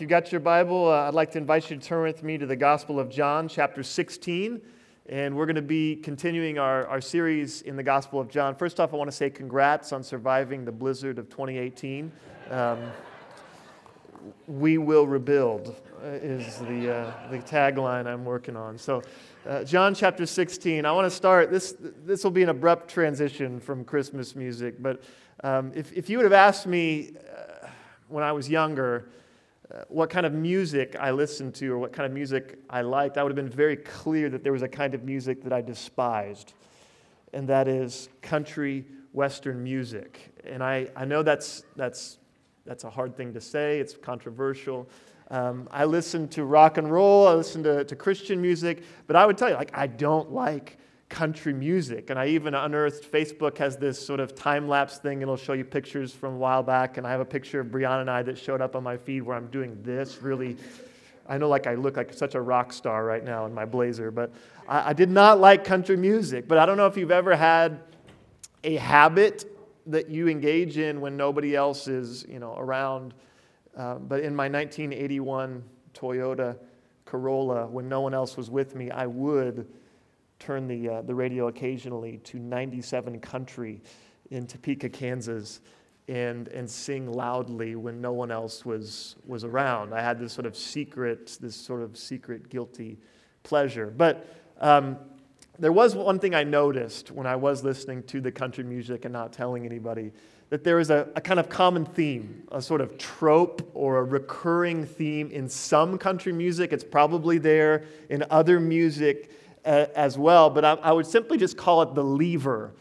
If you've got your Bible, uh, I'd like to invite you to turn with me to the Gospel of John, chapter 16. And we're going to be continuing our, our series in the Gospel of John. First off, I want to say congrats on surviving the blizzard of 2018. Um, we will rebuild uh, is the, uh, the tagline I'm working on. So, uh, John chapter 16, I want to start. This, this will be an abrupt transition from Christmas music, but um, if, if you would have asked me uh, when I was younger, what kind of music I listened to or what kind of music I liked, I would have been very clear that there was a kind of music that I despised, and that is country western music. And I, I know that's, that's, that's a hard thing to say, it's controversial. Um, I listen to rock and roll, I listen to, to Christian music, but I would tell you, like, I don't like country music. And I even unearthed Facebook has this sort of time lapse thing. It'll show you pictures from a while back. And I have a picture of Brianna and I that showed up on my feed where I'm doing this really. I know like I look like such a rock star right now in my blazer, but I, I did not like country music. But I don't know if you've ever had a habit that you engage in when nobody else is, you know, around. Uh, but in my 1981 Toyota Corolla, when no one else was with me, I would turn the, uh, the radio occasionally to 97 Country in Topeka, Kansas, and, and sing loudly when no one else was, was around. I had this sort of secret, this sort of secret guilty pleasure. But um, there was one thing I noticed when I was listening to the country music and not telling anybody that there is a, a, kind of common theme, a sort of trope or a recurring theme in some country music. It's probably there in other music as well, but I, would simply just call it the lever,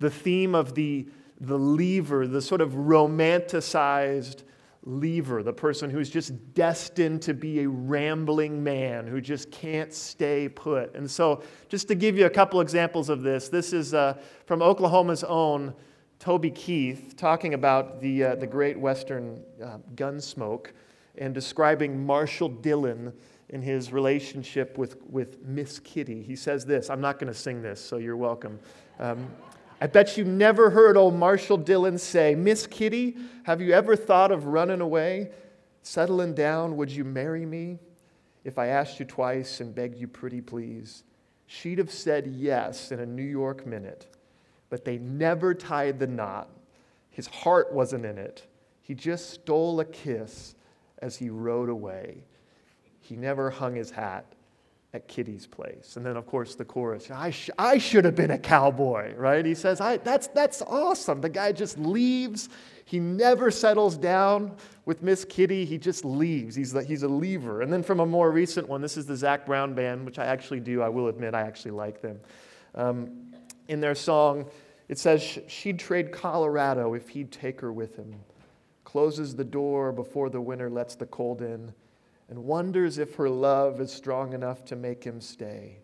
the theme of the, the lever, the sort of romanticized lever, the person who's just destined to be a rambling man who just can't stay put. And so, just to give you a couple examples of this, this is uh, from Oklahoma's own Toby Keith talking about the, uh, the great Western uh, Gunsmoke and describing Marshal Dillon in his relationship with, with Miss Kitty. He says this I'm not going to sing this, so you're welcome. Um, I bet you never heard old Marshal Dillon say, Miss Kitty, have you ever thought of running away? Settling down, would you marry me? If I asked you twice and begged you pretty please, she'd have said yes in a New York minute. But they never tied the knot. His heart wasn't in it. He just stole a kiss as he rode away. He never hung his hat at Kitty's place. And then, of course, the chorus I, sh- I should have been a cowboy, right? He says, I, that's, that's awesome. The guy just leaves. He never settles down with Miss Kitty. He just leaves. He's, the, he's a leaver. And then, from a more recent one, this is the Zac Brown Band, which I actually do. I will admit, I actually like them. Um, in their song, it says, She'd trade Colorado if he'd take her with him. Closes the door before the winter lets the cold in and wonders if her love is strong enough to make him stay.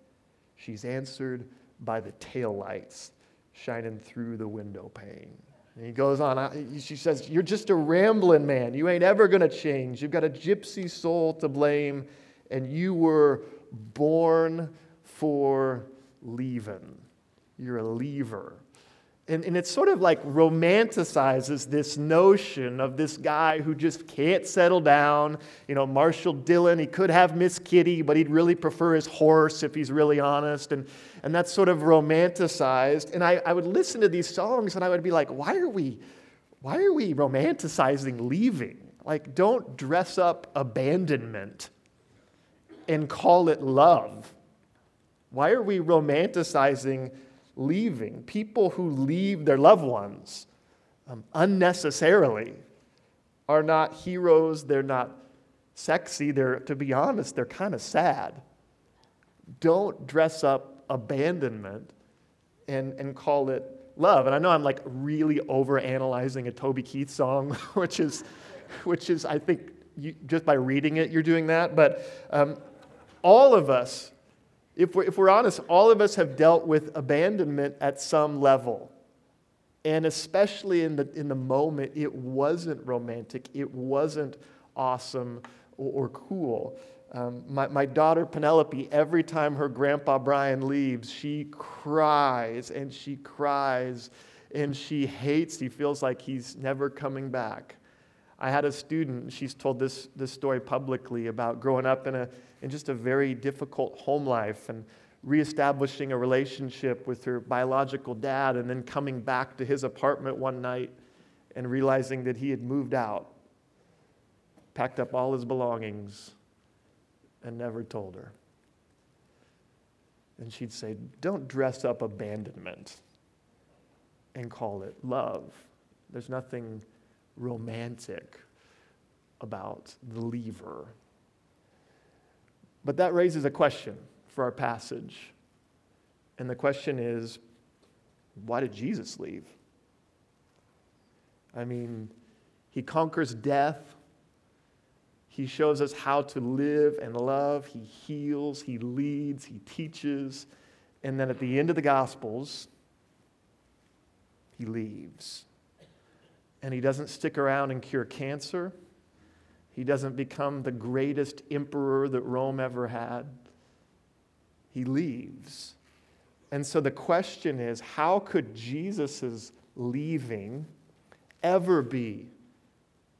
She's answered by the taillights shining through the window pane. And he goes on, she says, You're just a rambling man. You ain't ever going to change. You've got a gypsy soul to blame, and you were born for leaving. You're a leaver. And, and it sort of like romanticizes this notion of this guy who just can't settle down. You know, Marshal Dillon, he could have Miss Kitty, but he'd really prefer his horse if he's really honest. And, and that's sort of romanticized. And I, I would listen to these songs and I would be like, why are we, why are we romanticizing leaving? Like, don't dress up abandonment and call it love. Why are we romanticizing leaving, people who leave their loved ones um, unnecessarily, are not heroes. They're not sexy. They're, to be honest, they're kind of sad. Don't dress up abandonment and, and call it love. And I know I'm like really over analyzing a Toby Keith song, which is, which is I think, you, just by reading it, you're doing that. But um, all of us if we're, if we're honest, all of us have dealt with abandonment at some level. And especially in the, in the moment, it wasn't romantic, it wasn't awesome or, or cool. Um, my, my daughter Penelope, every time her grandpa Brian leaves, she cries and she cries and she hates, he feels like he's never coming back. I had a student, she's told this, this story publicly about growing up in, a, in just a very difficult home life and reestablishing a relationship with her biological dad and then coming back to his apartment one night and realizing that he had moved out, packed up all his belongings, and never told her. And she'd say, Don't dress up abandonment and call it love. There's nothing romantic about the leaver. But that raises a question for our passage. And the question is why did Jesus leave? I mean, he conquers death. He shows us how to live and love. He heals, he leads, he teaches. And then at the end of the Gospels, he leaves and he doesn't stick around and cure cancer. He doesn't become the greatest emperor that Rome ever had. He leaves. And so the question is how could Jesus' leaving ever be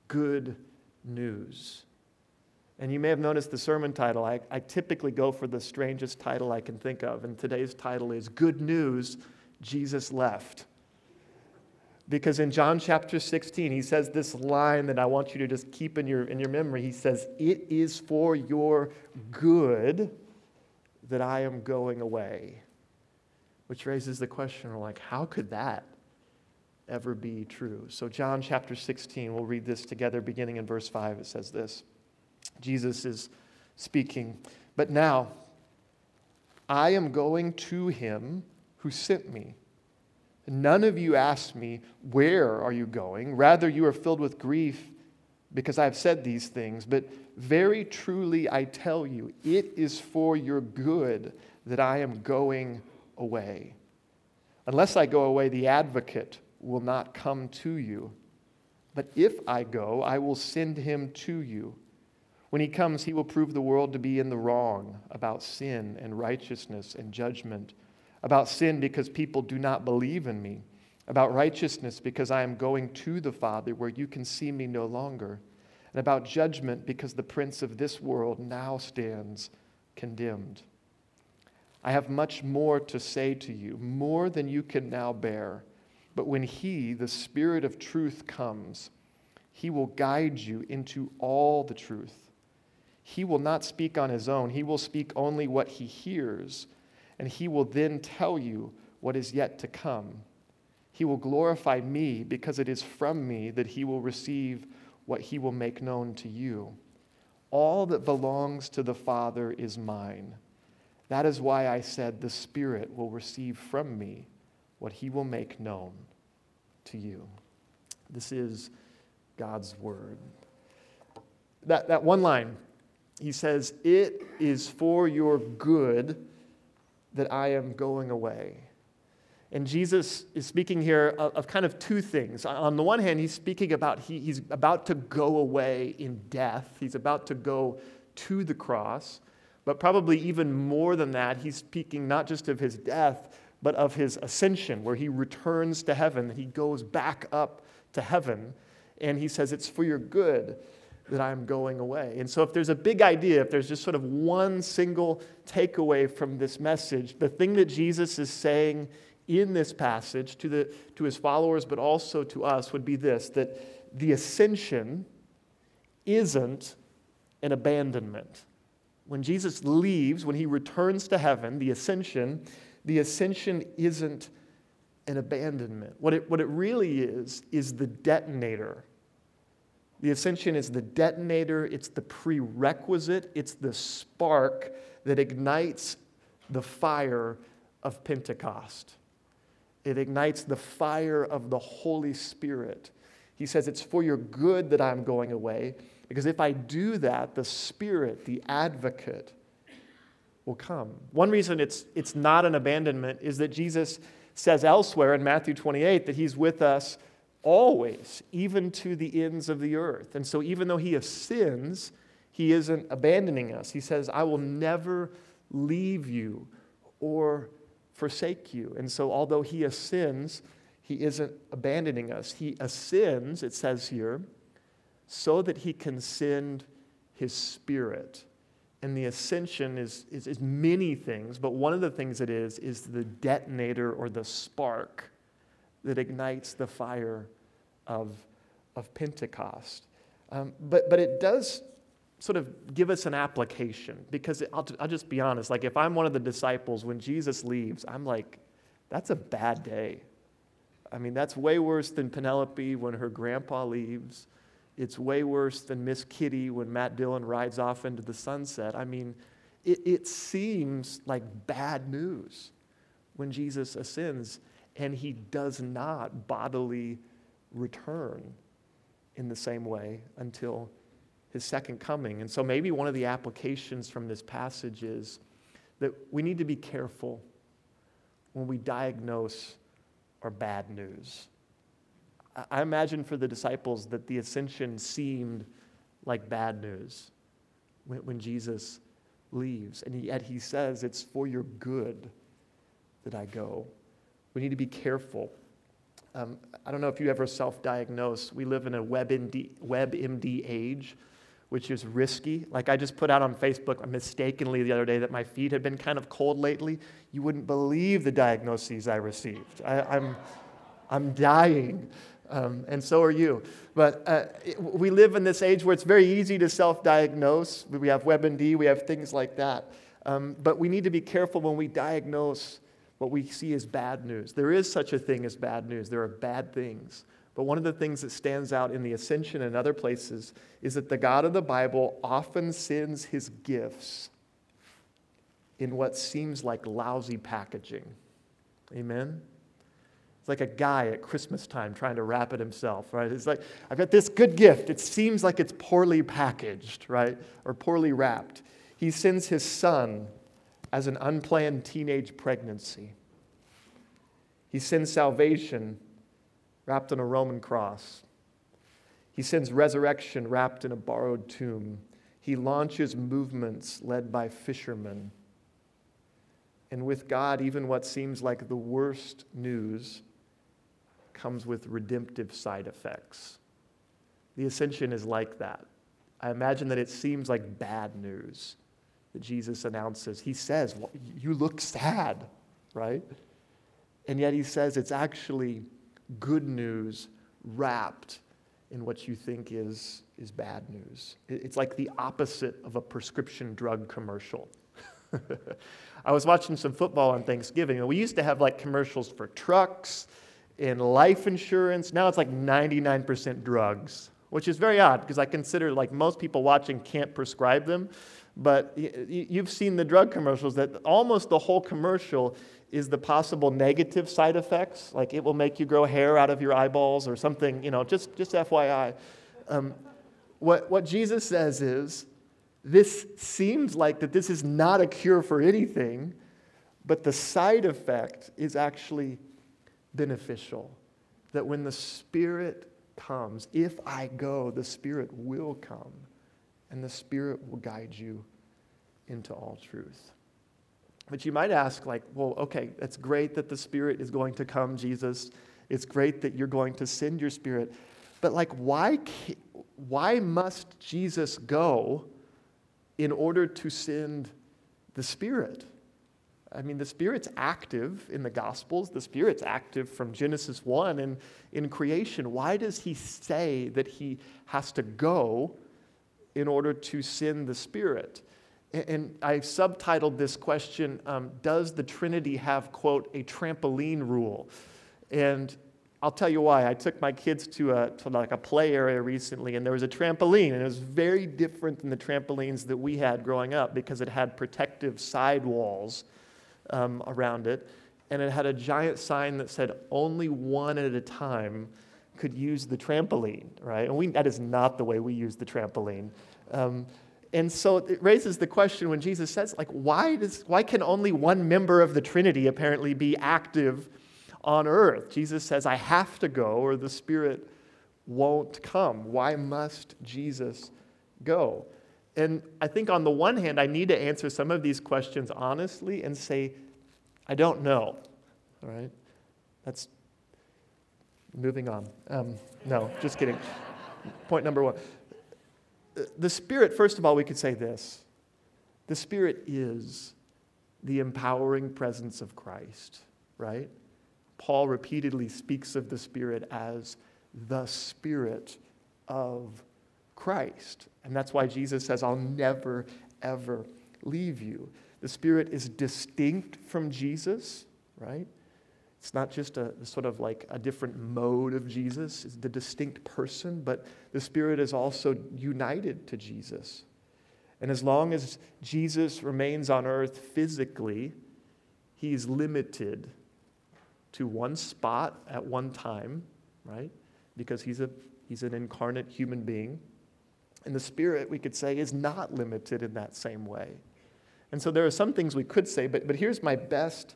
good news? And you may have noticed the sermon title. I, I, typically go for the strangest title I can think of. And today's title is Good News Jesus Left. Because in John chapter 16, he says this line that I want you to just keep in your, in your memory. He says, It is for your good that I am going away. Which raises the question like, how could that ever be true? So, John chapter 16, we'll read this together beginning in verse 5. It says this Jesus is speaking, But now I am going to him who sent me. None of you asked me, Where are you going? Rather, you are filled with grief because I have said these things. But very truly, I tell you, it is for your good that I am going away. Unless I go away, the advocate will not come to you. But if I go, I will send him to you. When he comes, he will prove the world to be in the wrong about sin and righteousness and judgment about sin because people do not believe in me, about righteousness because I am going to the Father where you can see me no longer, and about judgment because the prince of this world now stands condemned. I have much more to say to you, more than you can now bear. But when He, the Spirit of truth, comes, He will guide you into all the truth. He will not speak on His own, He will speak only what He hears and he will then tell you what is yet to come. He will glorify me because it is from me that he will receive what he will make known to you. All that belongs to the Father is mine. That is why I said, The Spirit will receive from me what he will make known to you. This is God's word. That, that one line, he says, It is for your good that I am going away. And Jesus is speaking here of, of, kind of two things. On the one hand, he's speaking about he, he's about to go away in death, he's about to go to the cross. But probably even more than that, he's speaking not just of his death, but of his ascension, where he returns to heaven, he goes back up to heaven. And he says, It's for your good that I'm going away. And so, if there's a big idea, if there's just sort of one single takeaway from this message, the thing that Jesus is saying in this passage to, the, to his followers, but also to us, would be this that the ascension isn't an abandonment. When Jesus leaves, when he returns to heaven, the ascension, the ascension isn't an abandonment. What it, what it really is, is the detonator the ascension is the detonator, it's the prerequisite, it's the spark that ignites the fire of Pentecost. It ignites the fire of the Holy Spirit. He says, It's for your good that I'm going away, because if I do that, the Spirit, the advocate, will come. One reason it's, it's not an abandonment is that Jesus says elsewhere in Matthew 28 that He's with us always, even to the ends of the earth. And so, even though he ascends, he isn't abandoning us. He says, I will never leave you or forsake you. And so, although he ascends, he isn't abandoning us. He ascends, it says here, so that he can send his spirit. And the ascension is, is, is many things, but one of the things it is is the detonator or the spark that ignites the fire of, of Pentecost. Um, but, but it does sort of give us an application because I'll, I'll just be honest. Like, if I'm one of the disciples, when Jesus leaves, I'm like, that's a bad day. I mean, that's way worse than Penelope when her grandpa leaves. It's way worse than Miss Kitty when Matt Dillon rides off into the sunset. I mean, it, it seems like bad news when Jesus ascends and he does not bodily return in the same way until his second coming. And so maybe one of the applications from this passage is that we need to be careful when we diagnose our bad news. I imagine for the disciples that the ascension seemed like bad news when, when Jesus leaves. And yet he says, It's for your good that I go. We need to be careful. Um, I don't know if you ever self diagnose. We live in a WebMD, WebMD age which is risky. Like I just put out on Facebook mistakenly the other day that my feet had been kind of cold lately. You wouldn't believe the diagnoses I received. I, am I'm, I'm dying, um, and so are you. But uh, it, we live in this age where it's very easy to self diagnose. We have WebMD, we have things like that. Um, but we need to be careful when we diagnose what we see as bad news. There is such a thing as bad news, there are bad things. But one of the things that stands out in the Ascension and other places is that the God of the Bible often sends his gifts in what seems like lousy packaging. Amen? It's like a guy at Christmas time trying to wrap it himself, right? It's like, I've got this good gift. It seems like it's poorly packaged, right? Or poorly wrapped. He sends his son as an unplanned teenage pregnancy. He sends salvation wrapped in a Roman cross. He sends resurrection wrapped in a borrowed tomb. He launches movements led by fishermen. And with God, even what seems like the worst news comes with redemptive side effects. The ascension is like that. I imagine that it seems like bad news that Jesus announces. He says, well, You look sad, right? And yet he says it's actually good news wrapped in what you think is, is bad news. It's like the opposite of a prescription drug commercial. I was watching some football on Thanksgiving, and we used to have like commercials for trucks and life insurance. Now it's like 99% drugs, which is very odd because I consider like most people watching can't prescribe them. But you've seen the drug commercials that almost the whole commercial is the possible negative side effects, like it will make you grow hair out of your eyeballs or something, you know, just, just FYI. Um, what, what Jesus says is, this seems like that this is not a cure for anything, but the side effect is actually beneficial. That when the Spirit comes, if I go, the Spirit will come, and the Spirit will guide you into all truth. But you might ask, like, well, okay, that's great that the Spirit is going to come, Jesus. It's great that you're going to send your Spirit. But, like, why, why must Jesus go in order to send the Spirit? I mean, the Spirit's active in the Gospels. The Spirit's active from Genesis 1 and in creation. Why does he say that he has to go in order to send the Spirit? And I subtitled this question um, Does the Trinity have, quote, a trampoline rule? And I'll tell you why. I took my kids to, a, to like a play area recently, and there was a trampoline, and it was very different than the trampolines that we had growing up because it had protective side walls um, around it, and it had a giant sign that said only one at a time could use the trampoline, right? And we, that is not the way we use the trampoline. Um, and so it raises the question when Jesus says, like, why, does, why can only one member of the Trinity apparently be active on earth? Jesus says, I have to go or the Spirit won't come. Why must Jesus go? And I think on the one hand, I need to answer some of these questions honestly and say, I don't know. All right? That's moving on. Um, no, just kidding. Point number one. The Spirit, first of all, we could say this the Spirit is the empowering presence of Christ, right? Paul repeatedly speaks of the Spirit as the Spirit of Christ. And that's why Jesus says, I'll never, ever leave you. The Spirit is distinct from Jesus, right? It's not just a sort of like a different mode of Jesus, it's the distinct person, but the Spirit is also united to Jesus. And as long as Jesus remains on earth physically, he's limited to one spot at one time, right? Because he's, a, he's an incarnate human being. And the Spirit, we could say, is not limited in that same way. And so there are some things we could say, but, but here's my best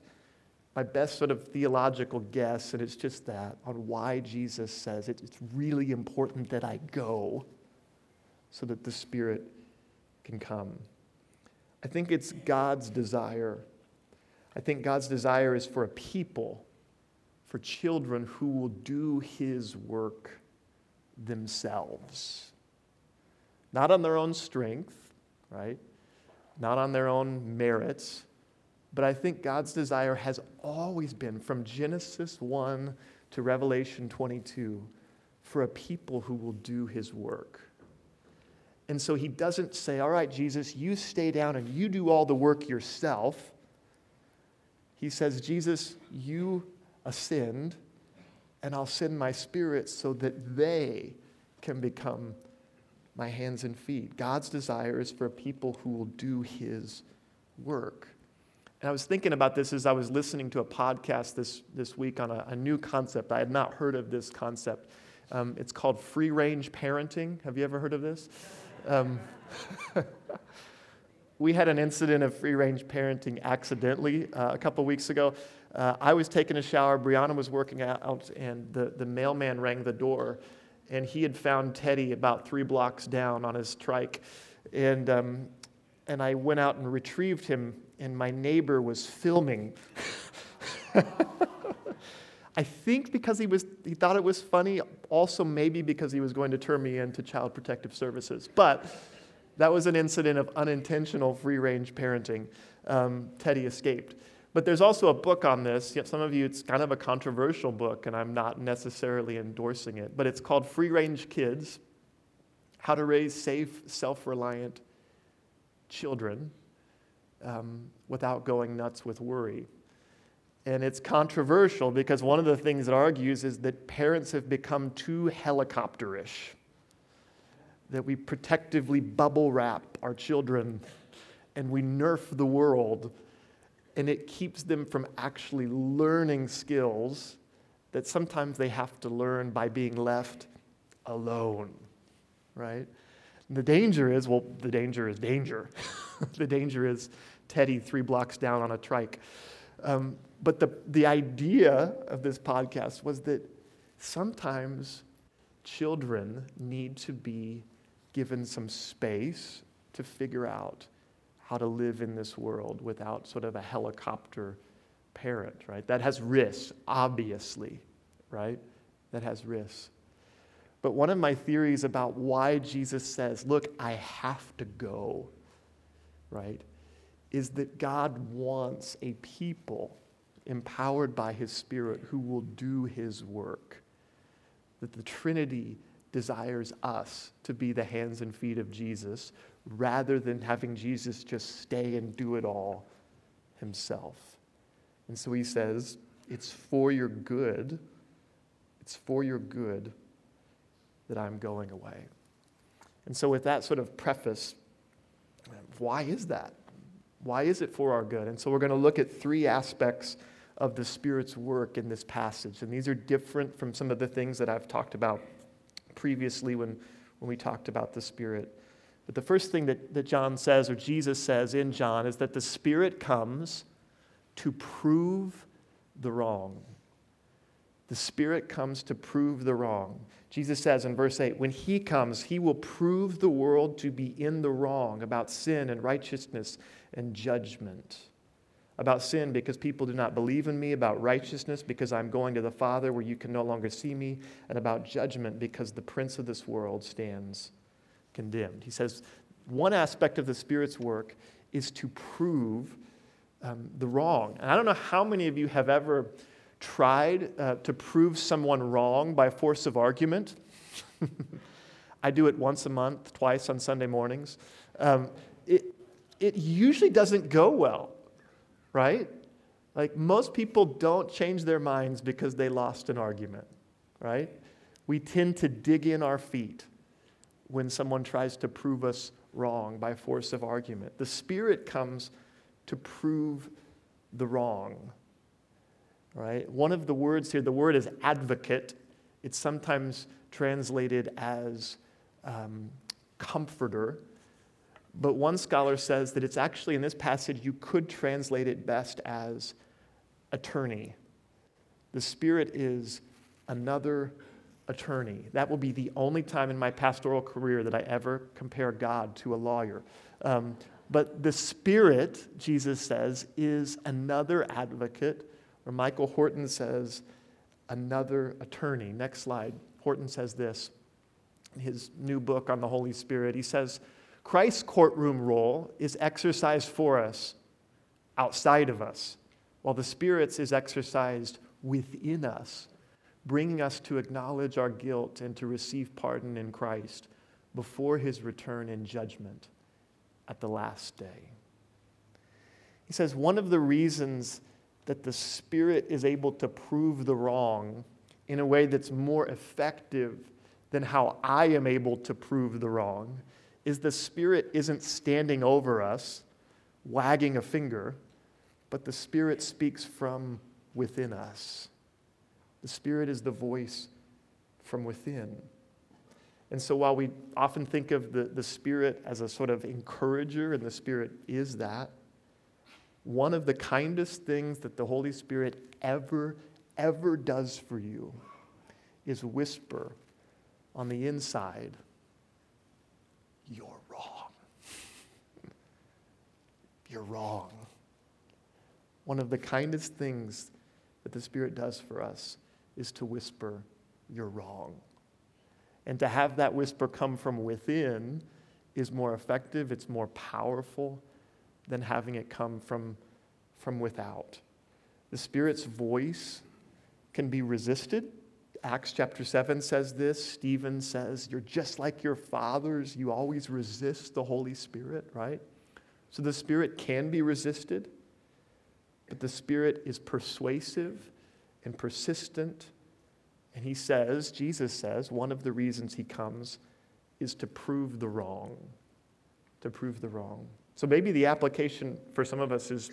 my best sort of theological guess, and it's just that on why Jesus says it, it's really important that I go so that the Spirit can come. I think it's God's desire. I think God's desire is for a people, for children who will do His work themselves. Not on their own strength, right? Not on their own merits but I think God's desire has always been, from Genesis 1 to Revelation 22, for a people who will do his work. And so he doesn't say, All right, Jesus, you stay down and you do all the work yourself. He says, Jesus, you ascend, and I'll send my spirit so that they can become my hands and feet. God's desire is for a people who will do his work. And I was thinking about this as I was listening to a podcast this, this week on a, a new concept. I had not heard of this concept. Um, it's called free range parenting. Have you ever heard of this? Um, we had an incident of free range parenting accidentally uh, a couple weeks ago. Uh, I was taking a shower, Brianna was working out, and the, the mailman rang the door. And he had found Teddy about three blocks down on his trike. And, um, and I went out and retrieved him and my neighbor was filming. I think because he, was, he thought it was funny, also maybe because he was going to turn me into Child Protective Services. But that was an incident of unintentional free range parenting. Um, Teddy escaped. But there's also a book on this. Some of you, it's kind of a controversial book, and I'm not necessarily endorsing it. But it's called Free Range Kids How to Raise Safe, Self Reliant Children um, without going nuts with worry. And it's controversial because one of the things it argues is that parents have become too helicopterish, that we protectively bubble wrap our children and we nerf the world, and it keeps them from actually learning skills that sometimes they have to learn by being left alone, right? And the danger is well, the danger is danger. the danger is Teddy three blocks down on a trike. Um, but the, the idea of this podcast was that sometimes children need to be given some space to figure out how to live in this world without sort of a helicopter parent, right? That has risks, obviously, right? That has risks. But one of my theories about why Jesus says, Look, I have to go, right, is that God wants a people empowered by his Spirit who will do his work. That the Trinity desires us to be the hands and feet of Jesus rather than having Jesus just stay and do it all himself. And so he says, It's for your good, it's for your good that I'm going away. And so, with that sort of preface, why is that? Why is it for our good? And so we're going to look at three aspects of the Spirit's work in this passage. And these are different from some of the things that I've talked about previously when, when we talked about the Spirit. But the first thing that, that John says, or Jesus says in John, is that the Spirit comes to prove the wrong. The Spirit comes to prove the wrong. Jesus says in verse 8, when He comes, He will prove the world to be in the wrong about sin and righteousness and judgment. About sin, because people do not believe in me. About righteousness, because I'm going to the Father where you can no longer see me. And about judgment, because the prince of this world stands condemned. He says one aspect of the Spirit's work is to prove um, the wrong. And I don't know how many of you have ever tried uh, to prove someone wrong by force of argument. I do it once a month, twice on Sunday mornings. Um, it, it usually doesn't go well, right? Like most people don't change their minds because they lost an argument, right? We tend to dig in our feet when someone tries to prove us wrong by force of argument. The Spirit comes to prove the wrong. Right? One of the words here, the word is advocate. It's sometimes translated as um, comforter. But one scholar says that it's actually in this passage, you could translate it best as attorney. The Spirit is another attorney. That will be the only time in my pastoral career that I ever compare God to a lawyer. Um, but the Spirit, Jesus says, is another advocate, or Michael Horton says, another attorney. Next slide. Horton says this in his new book on the Holy Spirit. He says, Christ's courtroom role is exercised for us outside of us, while the Spirit's is exercised within us bringing us to acknowledge our guilt and to receive pardon in Christ before his return in judgment at the last day. He says one of the reasons that the Spirit is able to prove the wrong in a way that's more effective than how I am able to prove the wrong is the Spirit isn't standing over us, wagging a finger, but the Spirit speaks from within us. The Spirit is the voice from within. And so while we often think of the, the Spirit as a sort of encourager, and the Spirit is that, one of the kindest things that the Holy Spirit ever, ever does for you is whisper on the inside, You're wrong. You're wrong. One of the kindest things that the Spirit does for us is to whisper, You're wrong. And to have that whisper come from within is more effective, it's more powerful than having it come from, from without. The Spirit's voice can be resisted. Acts chapter 7 says this. Stephen says, You're just like your fathers. You always resist the Holy Spirit, right? So the Spirit can be resisted, but the Spirit is persuasive and persistent. And he says, Jesus says, one of the reasons he comes is to prove the wrong. To prove the wrong. So maybe the application for some of us is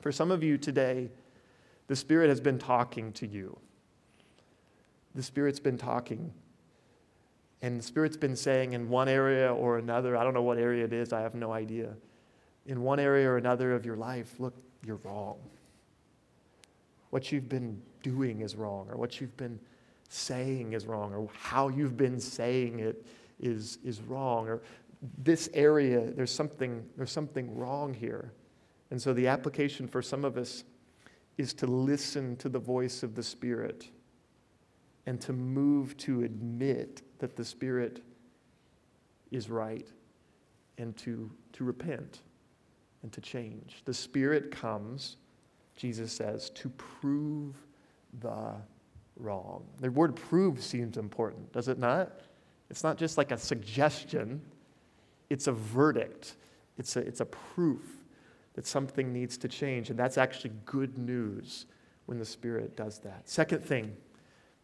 for some of you today, the Spirit has been talking to you. The Spirit's been talking. And the Spirit's been saying in one area or another, I don't know what area it is, I have no idea. In one area or another of your life, look, you're wrong what you've been doing is wrong, or what you've been saying is wrong, or how you've been saying it is, is wrong, or this area, there's something, there's something wrong here. And so the application for some of us is to listen to the voice of the Spirit and to move to admit that the Spirit is right and to, to repent and to change. The Spirit comes Jesus says, to prove the wrong. The word prove seems important, does it not? It's not just like a suggestion, it's a verdict, it's a, it's a proof that something needs to change. And that's actually good news when the Spirit does that. Second thing,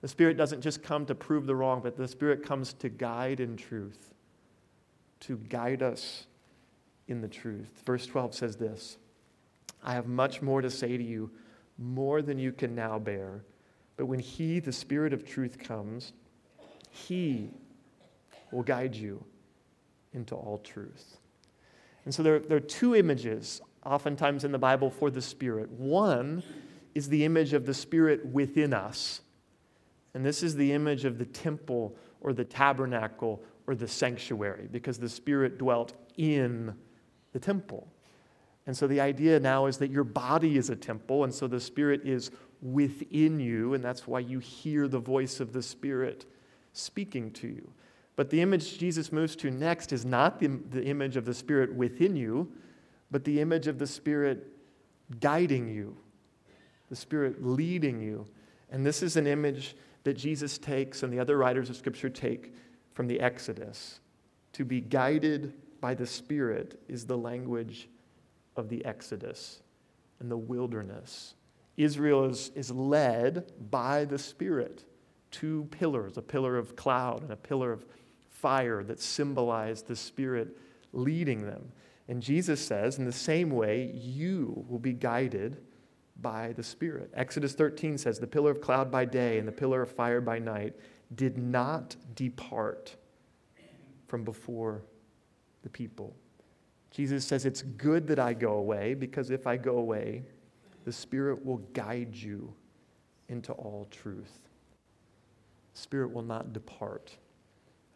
the Spirit doesn't just come to prove the wrong, but the Spirit comes to guide in truth, to guide us in the truth. Verse 12 says this I have much more to say to you, more than you can now bear. But when He, the Spirit of truth, comes, He will guide you into all truth. And so there, there are two images, oftentimes in the Bible, for the Spirit. One is the image of the Spirit within us. And this is the image of the temple or the tabernacle or the sanctuary, because the Spirit dwelt in the temple. And so the idea now is that your body is a temple, and so the Spirit is within you, and that's why you hear the voice of the Spirit speaking to you. But the image Jesus moves to next is not the, the image of the Spirit within you, but the image of the Spirit guiding you, the Spirit leading you. And this is an image that Jesus takes and the other writers of Scripture take from the Exodus. To be guided by the Spirit is the language of the Exodus and the wilderness. Israel is, is led by the Spirit. Two pillars, a pillar of cloud and a pillar of fire that symbolized the Spirit leading them. And Jesus says, in the same way, you will be guided by the Spirit. Exodus 13 says, The pillar of cloud by day and the pillar of fire by night did not depart from before the people. Jesus says, It's good that I go away because if I go away, the Spirit will guide you into all truth. Spirit will not depart.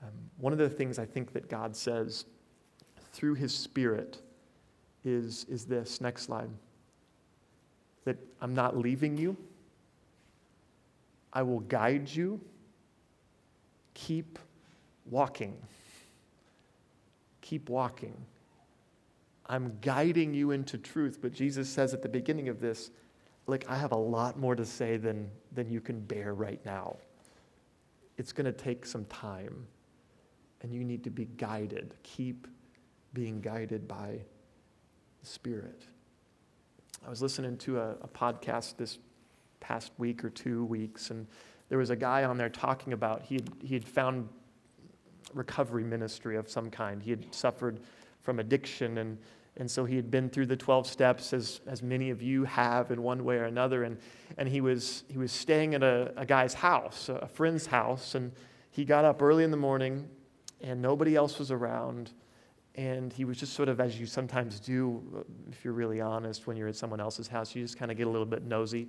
Um, one of the things I think that God says through His Spirit is, is this next slide that I'm not leaving you, I will guide you. Keep walking. Keep walking. I'm guiding you into truth. But Jesus says at the beginning of this, like, I have a lot more to say than, than you can bear right now. It's going to take some time and you need to be guided. Keep being guided by the Spirit. I was listening to a, a, podcast this past week or two weeks, and there was a guy on there talking about he had, he had found recovery ministry of some kind. He had suffered from addiction, and, and so he had been through the 12 steps, as, as many of you have in one way or another. And, and he, was, he was staying at a, a guy's house, a friend's house, and he got up early in the morning and nobody else was around. And he was just sort of, as you sometimes do, uh, if you're really honest, when you're at someone else's house, you just kind of get a little bit nosy.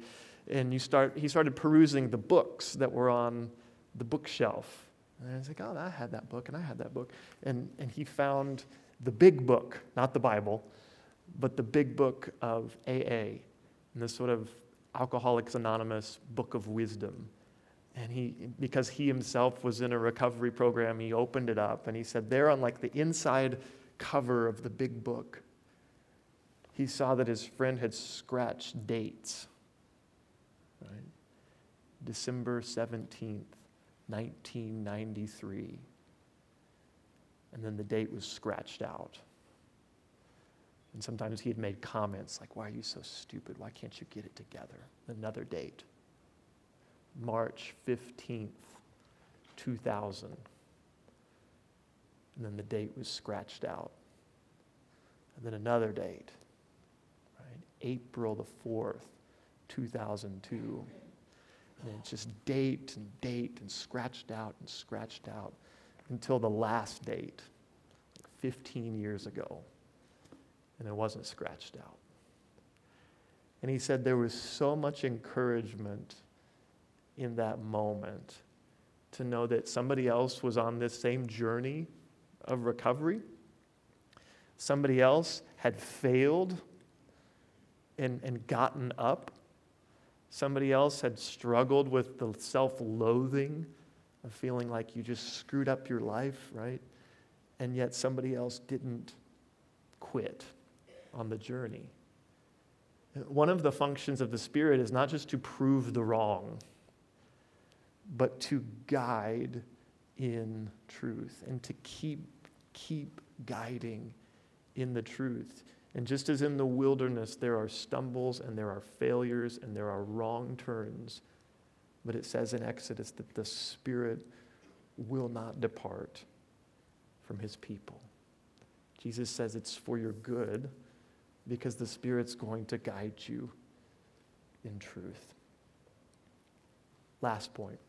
And you start, he started perusing the books that were on the bookshelf. And I was like, oh, I had that book, and I had that book. And, and he found the big book, not the Bible, but the big book of AA, and this sort of Alcoholics Anonymous book of wisdom. And he, because he himself was in a recovery program, he opened it up and he said, there on like the inside cover of the big book, he saw that his friend had scratched dates. Right? December 17th, 1993. And then the date was scratched out. And sometimes he had made comments like, Why are you so stupid? Why can't you get it together? Another date. March 15th, 2000. And then the date was scratched out. And then another date, right? April the 4th, 2002. And it's just date and date and scratched out and scratched out until the last date, like 15 years ago. And it wasn't scratched out. And he said there was so much encouragement in that moment to know that somebody else was on this same journey of recovery. Somebody else had failed and, and gotten up. Somebody else had struggled with the self loathing of feeling like you just screwed up your life, right? And yet somebody else didn't quit on the journey. One of the functions of the Spirit is not just to prove the wrong but to guide in truth and to keep, keep guiding in the truth. And just as in the wilderness, there are stumbles and there are failures and there are wrong turns, but it says in Exodus that the Spirit will not depart from his people. Jesus says it's for your good because the Spirit's going to guide you in truth. Last point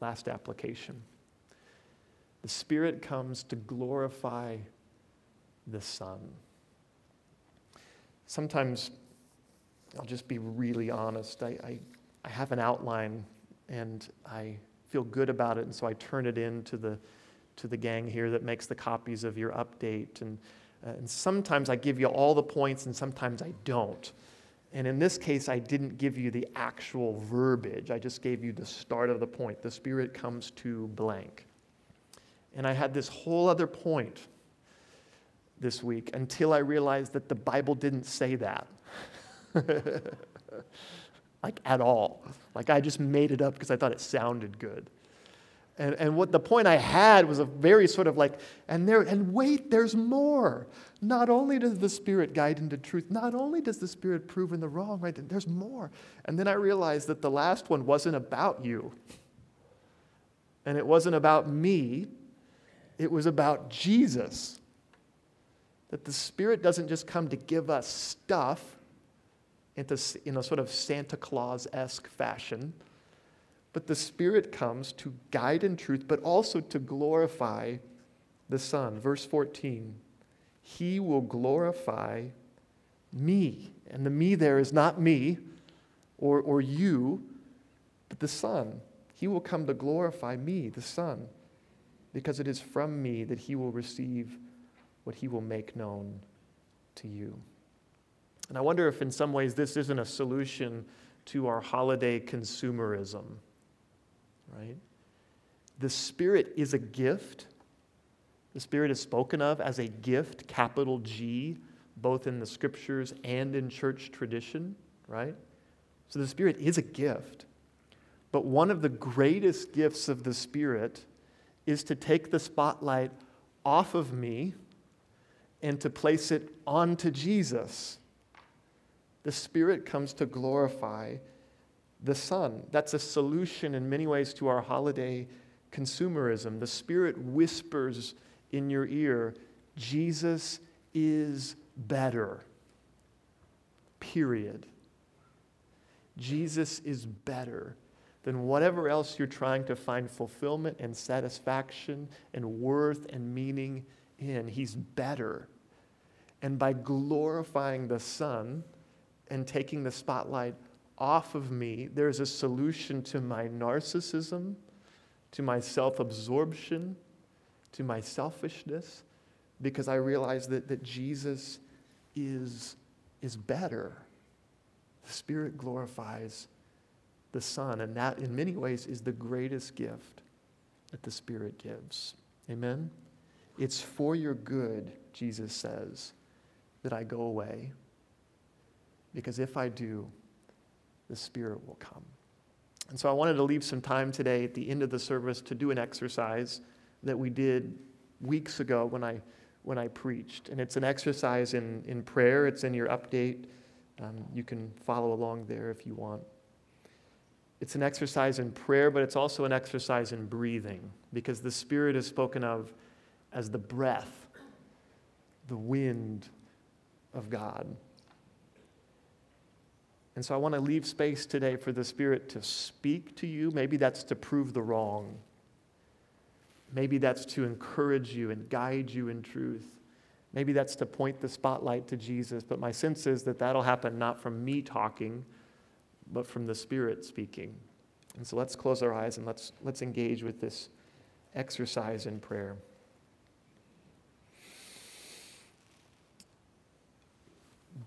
Last application. The Spirit comes to glorify the Son. Sometimes, I'll just be really honest, I, I, I, have an outline and I feel good about it, and so I turn it in to the, to the gang here that makes the copies of your update. And, uh, and sometimes I give you all the points, and sometimes I don't. And in this case, I didn't give you the actual verbiage. I just gave you the start of the point. The Spirit comes to blank. And I had this whole other point this week until I realized that the Bible didn't say that. like at all. Like I just made it up because I thought it sounded good. And, and what the point I had was a very sort of like, and there, and wait, there's more. Not only does the Spirit guide into truth, not only does the Spirit prove in the wrong, right? There's more. And then I realized that the last one wasn't about you. And it wasn't about me. It was about Jesus. That the Spirit doesn't just come to give us stuff into, in a sort of Santa Claus esque fashion but the Spirit comes to guide in truth, but also to glorify the Son. Verse 14 He will glorify me. And the me there is not me or, or you, but the Son. He will come to glorify me, the Son, because it is from me that He will receive what He will make known to you. And I wonder if, in some ways, this isn't a solution to our holiday consumerism right? The Spirit is a gift. The Spirit is spoken of as a gift, capital G, both in the scriptures and in church tradition, right? So the Spirit is a gift. But one of the greatest gifts of the Spirit is to take the spotlight off of me and to place it onto Jesus. The Spirit comes to glorify the Son. That's a solution in many ways to our holiday consumerism. The Spirit whispers in your ear, Jesus is better. Period. Jesus is better than whatever else you're trying to find fulfillment and satisfaction and worth and meaning in. He's better. And by glorifying the Son and taking the spotlight off of me, there's a solution to my narcissism, to my self absorption, to my selfishness, because I realize that, that Jesus is, is better. The Spirit glorifies the Son, and that, in many ways, is the greatest gift that the Spirit gives. Amen? It's for your good, Jesus says, that I go away. Because if I do, the Spirit will come. And so I wanted to leave some time today at the end of the service to do an exercise that we did weeks ago when I, when I preached. And it's an exercise in, in prayer, it's in your update. Um, you can follow along there if you want. It's an exercise in prayer, but it's also an exercise in breathing because the Spirit is spoken of as the breath, the wind of God. And so I want to leave space today for the Spirit to speak to you. Maybe that's to prove the wrong. Maybe that's to encourage you and guide you in truth. Maybe that's to point the spotlight to Jesus. But my sense is that that'll happen not from me talking, but from the Spirit speaking. And so let's close our eyes and let's, let's engage with this exercise in prayer.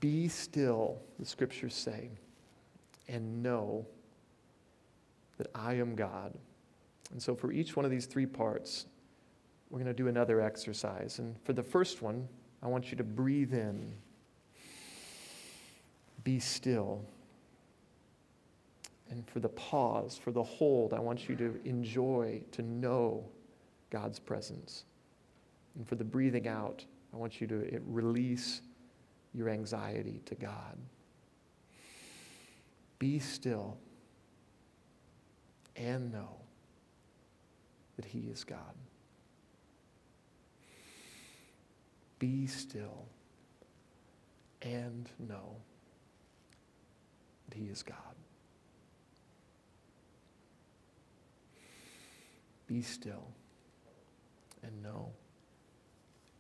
Be still, the scriptures say, and know that I am God. And so, for each one of these three parts, we're going to do another exercise. And for the first one, I want you to breathe in, be still. And for the pause, for the hold, I want you to enjoy, to know God's presence. And for the breathing out, I want you to release your anxiety to God. Be still and know that He is God. Be still and know that He is God. Be still and know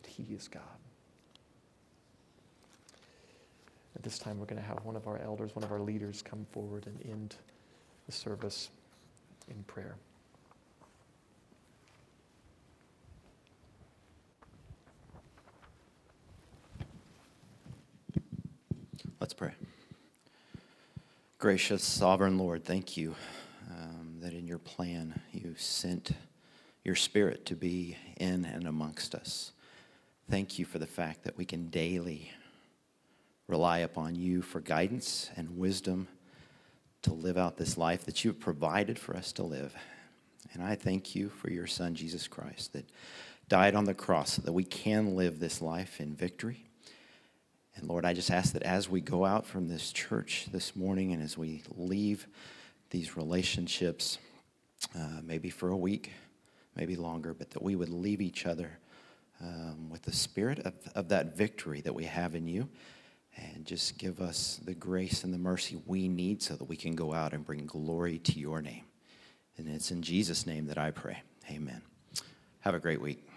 that He is God. At this time, we're going to have one of our elders, one of our leaders come forward and end the service in prayer. Let's pray. Gracious, sovereign Lord, thank you um, that in your plan you sent your spirit to be in and amongst us. Thank you for the fact that we can daily rely upon you for guidance and wisdom to live out this life that you have provided for us to live. And I thank you for your Son, Jesus Christ, that died on the cross so that we can live this life in victory. And Lord, I just ask that as we go out from this church this morning and as we leave these relationships, uh, maybe for a week, maybe longer, but that we would leave each other um, with the spirit of, of that victory that we have in you and just give us the grace and the mercy we need so that we can go out and bring glory to your name. And it's in Jesus' name that I pray. Amen. Have a great week.